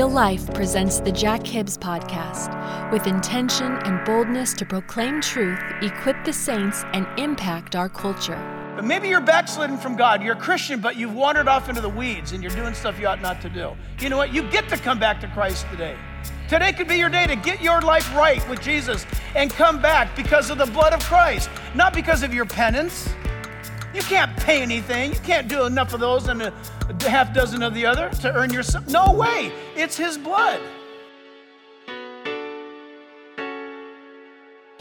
Real Life presents the Jack Hibbs Podcast with intention and boldness to proclaim truth, equip the saints, and impact our culture. But maybe you're backslidden from God. You're a Christian, but you've wandered off into the weeds and you're doing stuff you ought not to do. You know what? You get to come back to Christ today. Today could be your day to get your life right with Jesus and come back because of the blood of Christ, not because of your penance. You can't pay anything. You can't do enough of those and a half dozen of the other to earn your. No way. It's His blood.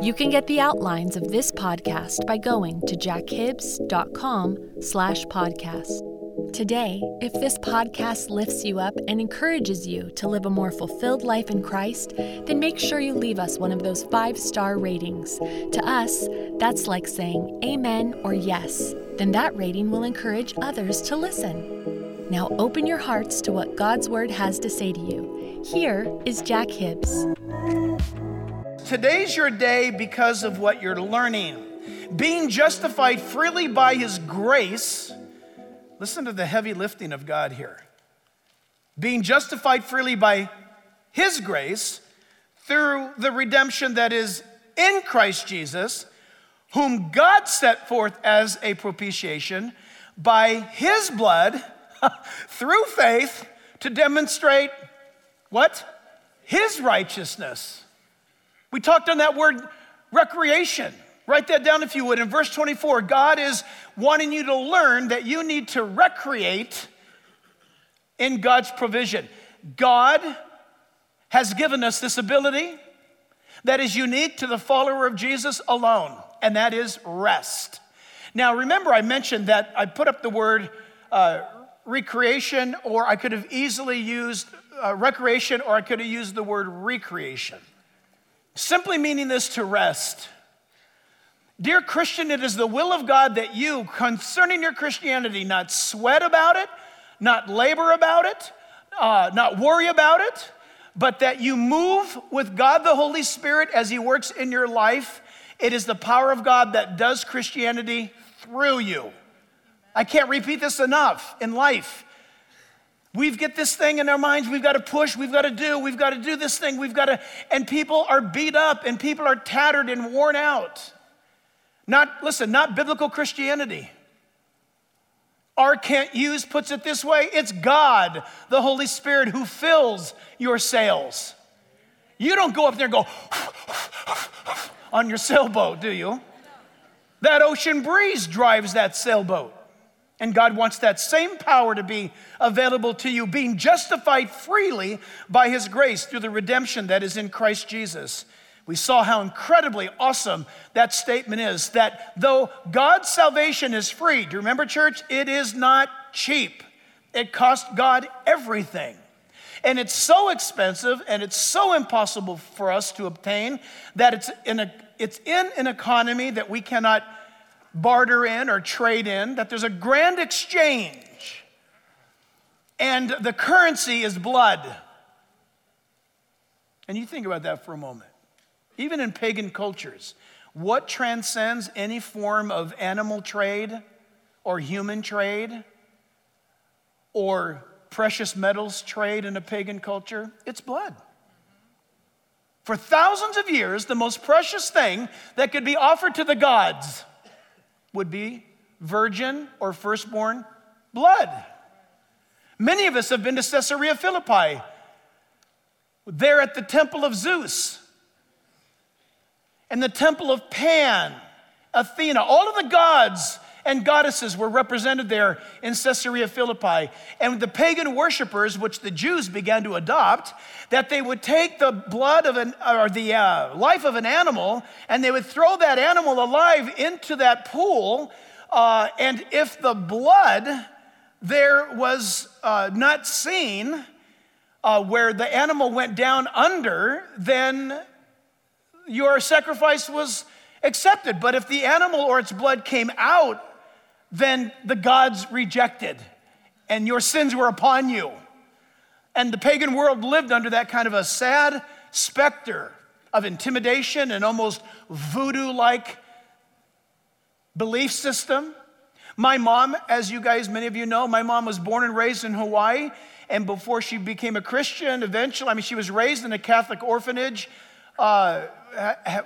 You can get the outlines of this podcast by going to jackhibbs.com slash podcast. Today, if this podcast lifts you up and encourages you to live a more fulfilled life in Christ, then make sure you leave us one of those five star ratings. To us, that's like saying amen or yes. Then that rating will encourage others to listen. Now open your hearts to what God's Word has to say to you. Here is Jack Hibbs. Today's your day because of what you're learning. Being justified freely by His grace Listen to the heavy lifting of God here. Being justified freely by His grace through the redemption that is in Christ Jesus, whom God set forth as a propitiation by His blood through faith to demonstrate what? His righteousness. We talked on that word recreation. Write that down if you would. In verse 24, God is wanting you to learn that you need to recreate in God's provision. God has given us this ability that is unique to the follower of Jesus alone, and that is rest. Now, remember, I mentioned that I put up the word uh, recreation, or I could have easily used uh, recreation, or I could have used the word recreation. Simply meaning this to rest. Dear Christian, it is the will of God that you, concerning your Christianity, not sweat about it, not labor about it, uh, not worry about it, but that you move with God the Holy Spirit as He works in your life. It is the power of God that does Christianity through you. I can't repeat this enough in life. We've got this thing in our minds, we've got to push, we've got to do, we've got to do this thing, we've got to, and people are beat up and people are tattered and worn out. Not, listen, not biblical Christianity. R. Kent Hughes puts it this way it's God, the Holy Spirit, who fills your sails. You don't go up there and go on your sailboat, do you? That ocean breeze drives that sailboat. And God wants that same power to be available to you, being justified freely by His grace through the redemption that is in Christ Jesus. We saw how incredibly awesome that statement is that though God's salvation is free, do you remember, church? It is not cheap. It cost God everything. And it's so expensive and it's so impossible for us to obtain that it's in, a, it's in an economy that we cannot barter in or trade in, that there's a grand exchange. And the currency is blood. And you think about that for a moment even in pagan cultures. What transcends any form of animal trade or human trade or precious metals trade in a pagan culture? It's blood. For thousands of years, the most precious thing that could be offered to the gods would be virgin or firstborn blood. Many of us have been to Caesarea Philippi, there at the temple of Zeus and the temple of Pan, Athena, all of the gods and goddesses were represented there in Caesarea Philippi. And the pagan worshippers, which the Jews began to adopt, that they would take the blood of an, or the uh, life of an animal, and they would throw that animal alive into that pool. Uh, and if the blood there was uh, not seen, uh, where the animal went down under, then your sacrifice was accepted. But if the animal or its blood came out, then the gods rejected and your sins were upon you. And the pagan world lived under that kind of a sad specter of intimidation and almost voodoo like belief system. My mom, as you guys, many of you know, my mom was born and raised in Hawaii. And before she became a Christian, eventually, I mean, she was raised in a Catholic orphanage uh,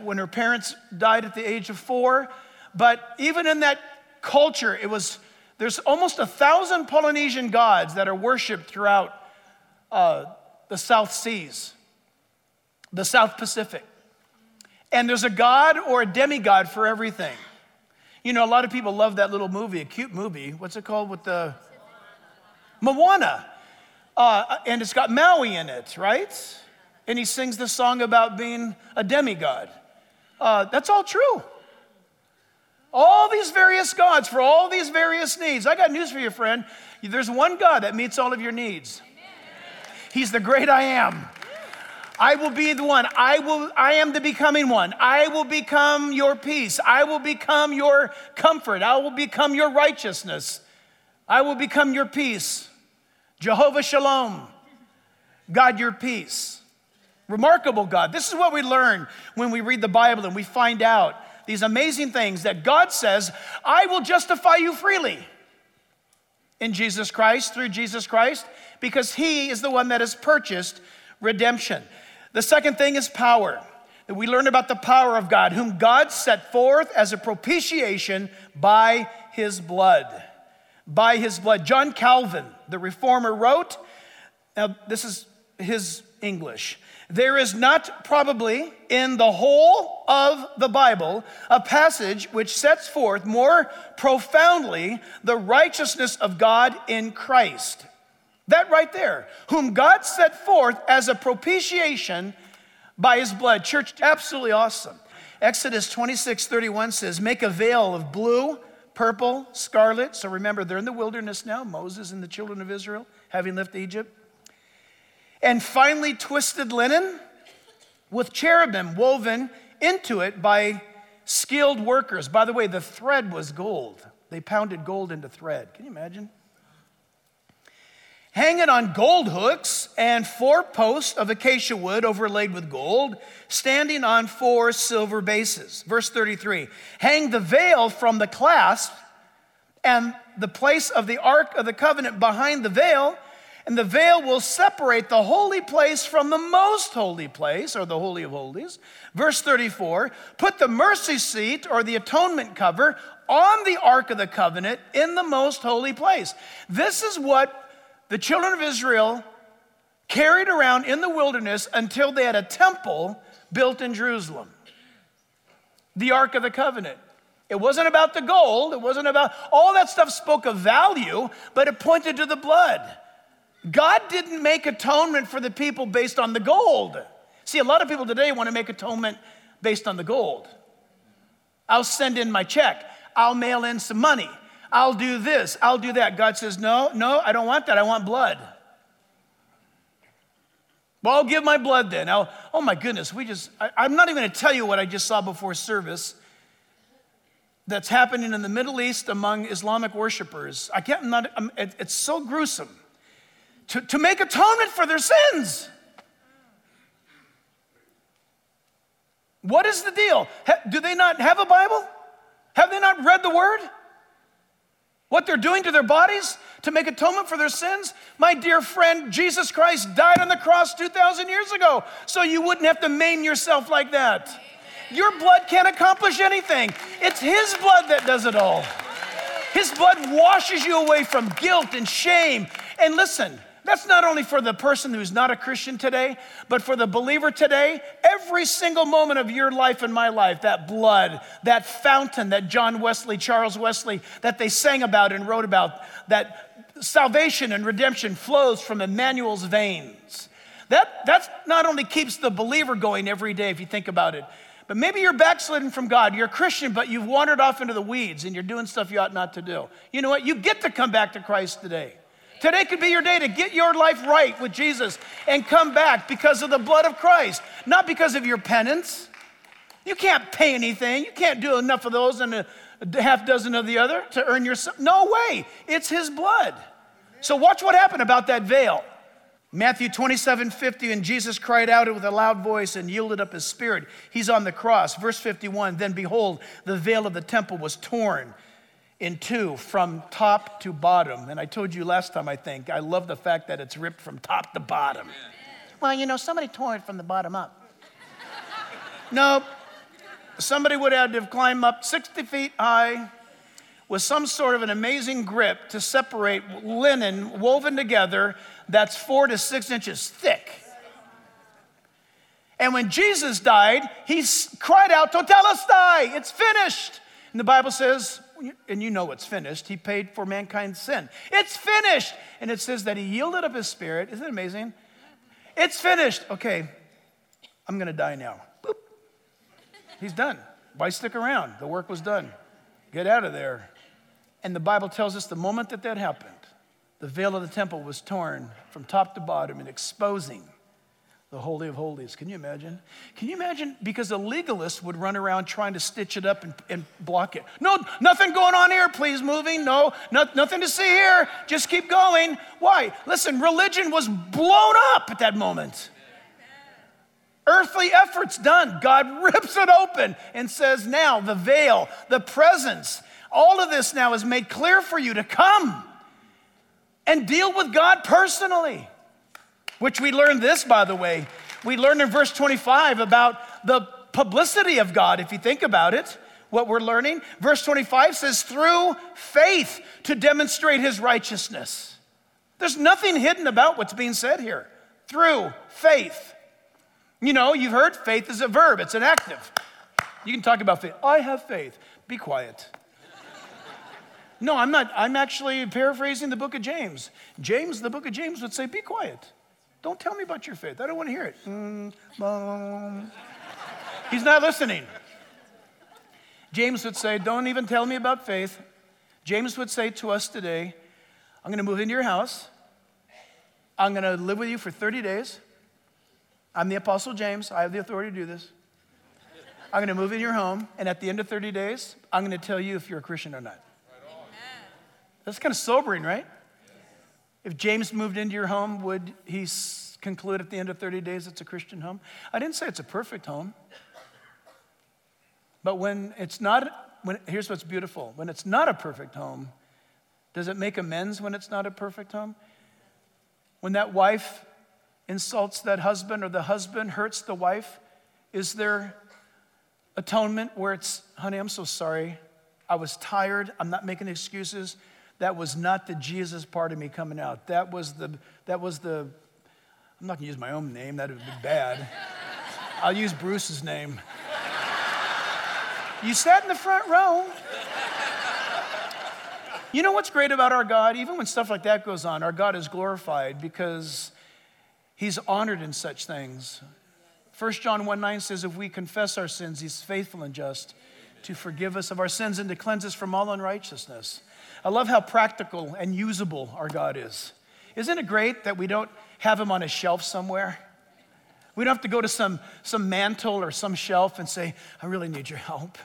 when her parents died at the age of four. But even in that culture, it was, there's almost a thousand Polynesian gods that are worshiped throughout uh, the South Seas, the South Pacific. And there's a god or a demigod for everything. You know, a lot of people love that little movie, a cute movie. What's it called with the Moana? Uh, and it's got Maui in it, right? And he sings the song about being a demigod. Uh, that's all true. All these various gods for all these various needs. I got news for you, friend. There's one God that meets all of your needs. He's the great I am. I will be the one. I will I am the becoming one. I will become your peace. I will become your comfort. I will become your righteousness. I will become your peace. Jehovah Shalom. God your peace. Remarkable God. This is what we learn when we read the Bible and we find out these amazing things that God says, I will justify you freely in Jesus Christ, through Jesus Christ, because He is the one that has purchased redemption. The second thing is power. That we learn about the power of God, whom God set forth as a propitiation by His blood. By His blood. John Calvin, the reformer, wrote, now this is his English. There is not probably in the whole of the Bible a passage which sets forth more profoundly the righteousness of God in Christ. That right there, whom God set forth as a propitiation by his blood. Church, absolutely awesome. Exodus 26 31 says, Make a veil of blue, purple, scarlet. So remember, they're in the wilderness now, Moses and the children of Israel, having left Egypt and finely twisted linen with cherubim woven into it by skilled workers. By the way, the thread was gold. They pounded gold into thread. Can you imagine? Hanging on gold hooks and four posts of acacia wood overlaid with gold, standing on four silver bases. Verse 33 Hang the veil from the clasp and the place of the ark of the covenant behind the veil and the veil will separate the holy place from the most holy place, or the Holy of Holies. Verse 34 put the mercy seat, or the atonement cover, on the Ark of the Covenant in the most holy place. This is what the children of Israel carried around in the wilderness until they had a temple built in Jerusalem. The Ark of the Covenant. It wasn't about the gold, it wasn't about all that stuff spoke of value, but it pointed to the blood. God didn't make atonement for the people based on the gold. See, a lot of people today want to make atonement based on the gold. I'll send in my check. I'll mail in some money. I'll do this. I'll do that. God says, No, no, I don't want that. I want blood. Well, I'll give my blood then. I'll, oh my goodness, we just, I, am not even going to tell you what I just saw before service that's happening in the Middle East among Islamic worshipers. I can't, I'm not, I'm, it, it's so gruesome to, to make atonement for their sins. What is the deal? do they not have a Bible? Have they not read the word? What they're doing to their bodies to make atonement for their sins? My dear friend, Jesus Christ died on the cross 2,000 years ago, so you wouldn't have to maim yourself like that. Your blood can't accomplish anything, it's His blood that does it all. His blood washes you away from guilt and shame. And listen, that's not only for the person who's not a Christian today, but for the believer today. Every single moment of your life and my life, that blood, that fountain that John Wesley, Charles Wesley, that they sang about and wrote about, that salvation and redemption flows from Emmanuel's veins. That that's not only keeps the believer going every day, if you think about it, but maybe you're backslidden from God. You're a Christian, but you've wandered off into the weeds and you're doing stuff you ought not to do. You know what? You get to come back to Christ today. Today could be your day to get your life right with Jesus and come back because of the blood of Christ, not because of your penance. You can't pay anything. You can't do enough of those and a half dozen of the other to earn your. No way. It's His blood. So watch what happened about that veil. Matthew 27 50, and Jesus cried out with a loud voice and yielded up his spirit. He's on the cross. Verse 51 Then behold, the veil of the temple was torn in two from top to bottom. And I told you last time, I think, I love the fact that it's ripped from top to bottom. Well, you know, somebody tore it from the bottom up. no, somebody would have to climb up 60 feet high with some sort of an amazing grip to separate linen woven together that's four to six inches thick. And when Jesus died, he cried out, Tetelestai, it's finished. And the Bible says, and you know it's finished, he paid for mankind's sin. It's finished. And it says that he yielded up his spirit. Isn't it amazing? It's finished. Okay, I'm going to die now. Boop. He's done. Why stick around? The work was done. Get out of there. And the Bible tells us the moment that that happened, the veil of the temple was torn from top to bottom and exposing the Holy of Holies. Can you imagine? Can you imagine? Because a legalist would run around trying to stitch it up and, and block it. No, nothing going on here, please moving. No, no, nothing to see here. Just keep going. Why? Listen, religion was blown up at that moment. Earthly efforts done. God rips it open and says, Now the veil, the presence, all of this now is made clear for you to come and deal with God personally. Which we learned this, by the way. We learned in verse 25 about the publicity of God, if you think about it, what we're learning. Verse 25 says, through faith to demonstrate his righteousness. There's nothing hidden about what's being said here. Through faith. You know, you've heard faith is a verb, it's an active. You can talk about faith. I have faith. Be quiet. No, I'm not. I'm actually paraphrasing the book of James. James, the book of James would say, Be quiet. Don't tell me about your faith. I don't want to hear it. Mm, He's not listening. James would say, Don't even tell me about faith. James would say to us today, I'm going to move into your house. I'm going to live with you for 30 days. I'm the Apostle James. I have the authority to do this. I'm going to move in your home, and at the end of 30 days, I'm going to tell you if you're a Christian or not. That's kind of sobering, right? If James moved into your home, would he conclude at the end of 30 days it's a Christian home? I didn't say it's a perfect home. But when it's not, when, here's what's beautiful when it's not a perfect home, does it make amends when it's not a perfect home? When that wife insults that husband or the husband hurts the wife, is there atonement where it's, honey, I'm so sorry. I was tired. I'm not making excuses. That was not the Jesus part of me coming out. That was the, that was the, I'm not gonna use my own name, that would be bad. I'll use Bruce's name. You sat in the front row. You know what's great about our God? Even when stuff like that goes on, our God is glorified because he's honored in such things. 1 John 1 9 says, If we confess our sins, he's faithful and just to forgive us of our sins and to cleanse us from all unrighteousness. I love how practical and usable our God is. Isn't it great that we don't have him on a shelf somewhere? We don't have to go to some, some mantle or some shelf and say, I really need your help.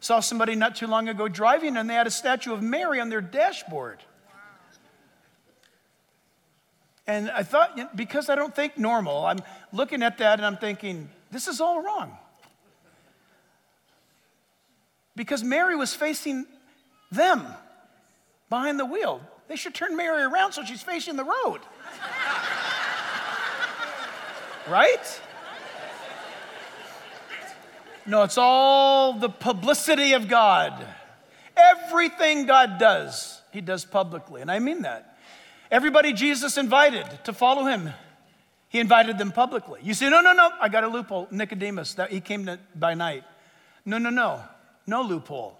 Saw somebody not too long ago driving and they had a statue of Mary on their dashboard. And I thought, because I don't think normal, I'm looking at that and I'm thinking, this is all wrong. Because Mary was facing them behind the wheel. They should turn Mary around so she's facing the road. right? No, it's all the publicity of God. Everything God does, He does publicly. And I mean that. Everybody Jesus invited to follow Him, He invited them publicly. You say, no, no, no, I got a loophole. Nicodemus, that he came to, by night. No, no, no, no loophole.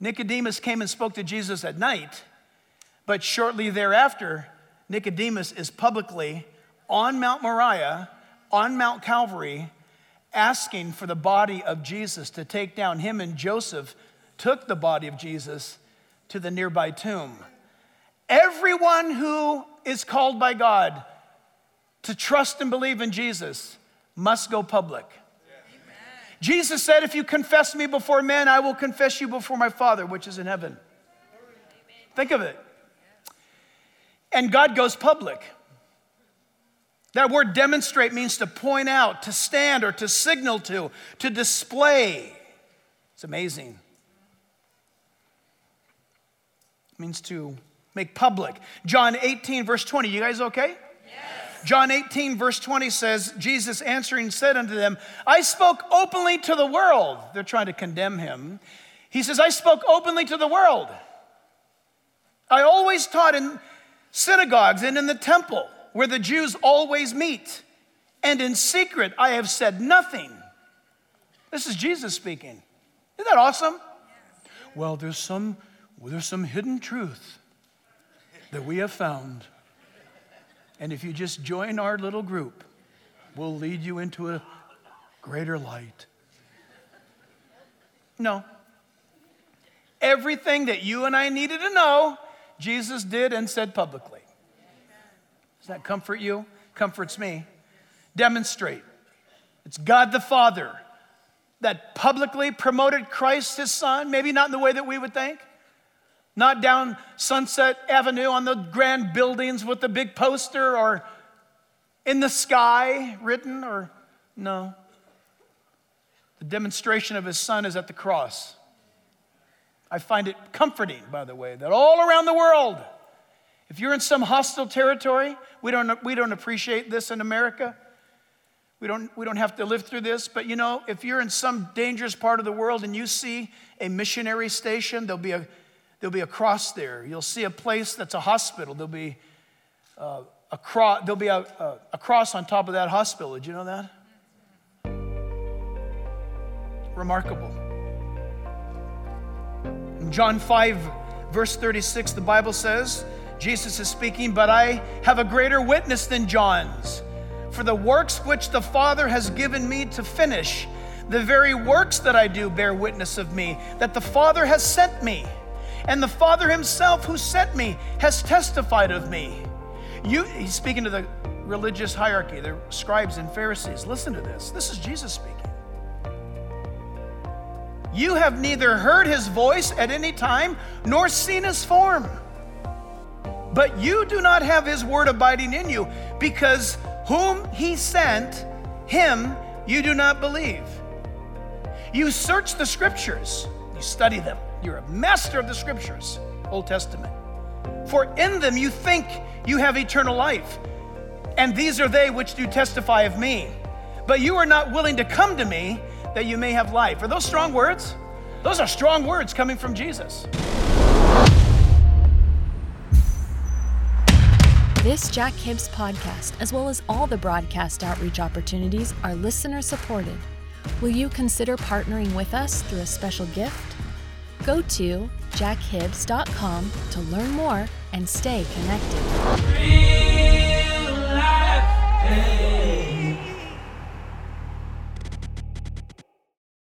Nicodemus came and spoke to Jesus at night, but shortly thereafter, Nicodemus is publicly on Mount Moriah, on Mount Calvary, asking for the body of Jesus to take down. Him and Joseph took the body of Jesus to the nearby tomb. Everyone who is called by God to trust and believe in Jesus must go public. Jesus said, If you confess me before men, I will confess you before my Father, which is in heaven. Think of it. And God goes public. That word demonstrate means to point out, to stand, or to signal to, to display. It's amazing. means to make public. John 18, verse 20. You guys okay? John 18, verse 20 says, Jesus answering said unto them, I spoke openly to the world. They're trying to condemn him. He says, I spoke openly to the world. I always taught in synagogues and in the temple where the Jews always meet. And in secret, I have said nothing. This is Jesus speaking. Isn't that awesome? Well, there's some, there's some hidden truth that we have found. And if you just join our little group, we'll lead you into a greater light. No. Everything that you and I needed to know, Jesus did and said publicly. Does that comfort you? Comforts me. Demonstrate. It's God the Father that publicly promoted Christ, his son, maybe not in the way that we would think, not down Sunset Avenue on the grand buildings with the big poster or in the sky written, or no. The demonstration of his son is at the cross. I find it comforting, by the way, that all around the world, if you're in some hostile territory, we don't, we don't appreciate this in America. We don't, we don't have to live through this, but you know, if you're in some dangerous part of the world and you see a missionary station, there'll be a There'll be a cross there. You'll see a place that's a hospital. There'll be uh, a cross. There'll be a, a, a cross on top of that hospital. Did you know that? Remarkable. In John 5, verse 36, the Bible says, Jesus is speaking, but I have a greater witness than John's. For the works which the Father has given me to finish, the very works that I do bear witness of me, that the Father has sent me and the Father himself who sent me has testified of me. You, he's speaking to the religious hierarchy, the scribes and Pharisees. Listen to this. This is Jesus speaking. You have neither heard his voice at any time nor seen his form. But you do not have his word abiding in you, because whom he sent, him you do not believe. You search the scriptures, you study them you're a master of the scriptures, Old Testament. For in them you think you have eternal life, and these are they which do testify of me. But you are not willing to come to me that you may have life. Are those strong words? Those are strong words coming from Jesus. This Jack Hibbs podcast, as well as all the broadcast outreach opportunities, are listener supported. Will you consider partnering with us through a special gift? Go to jackhibbs.com to learn more and stay connected.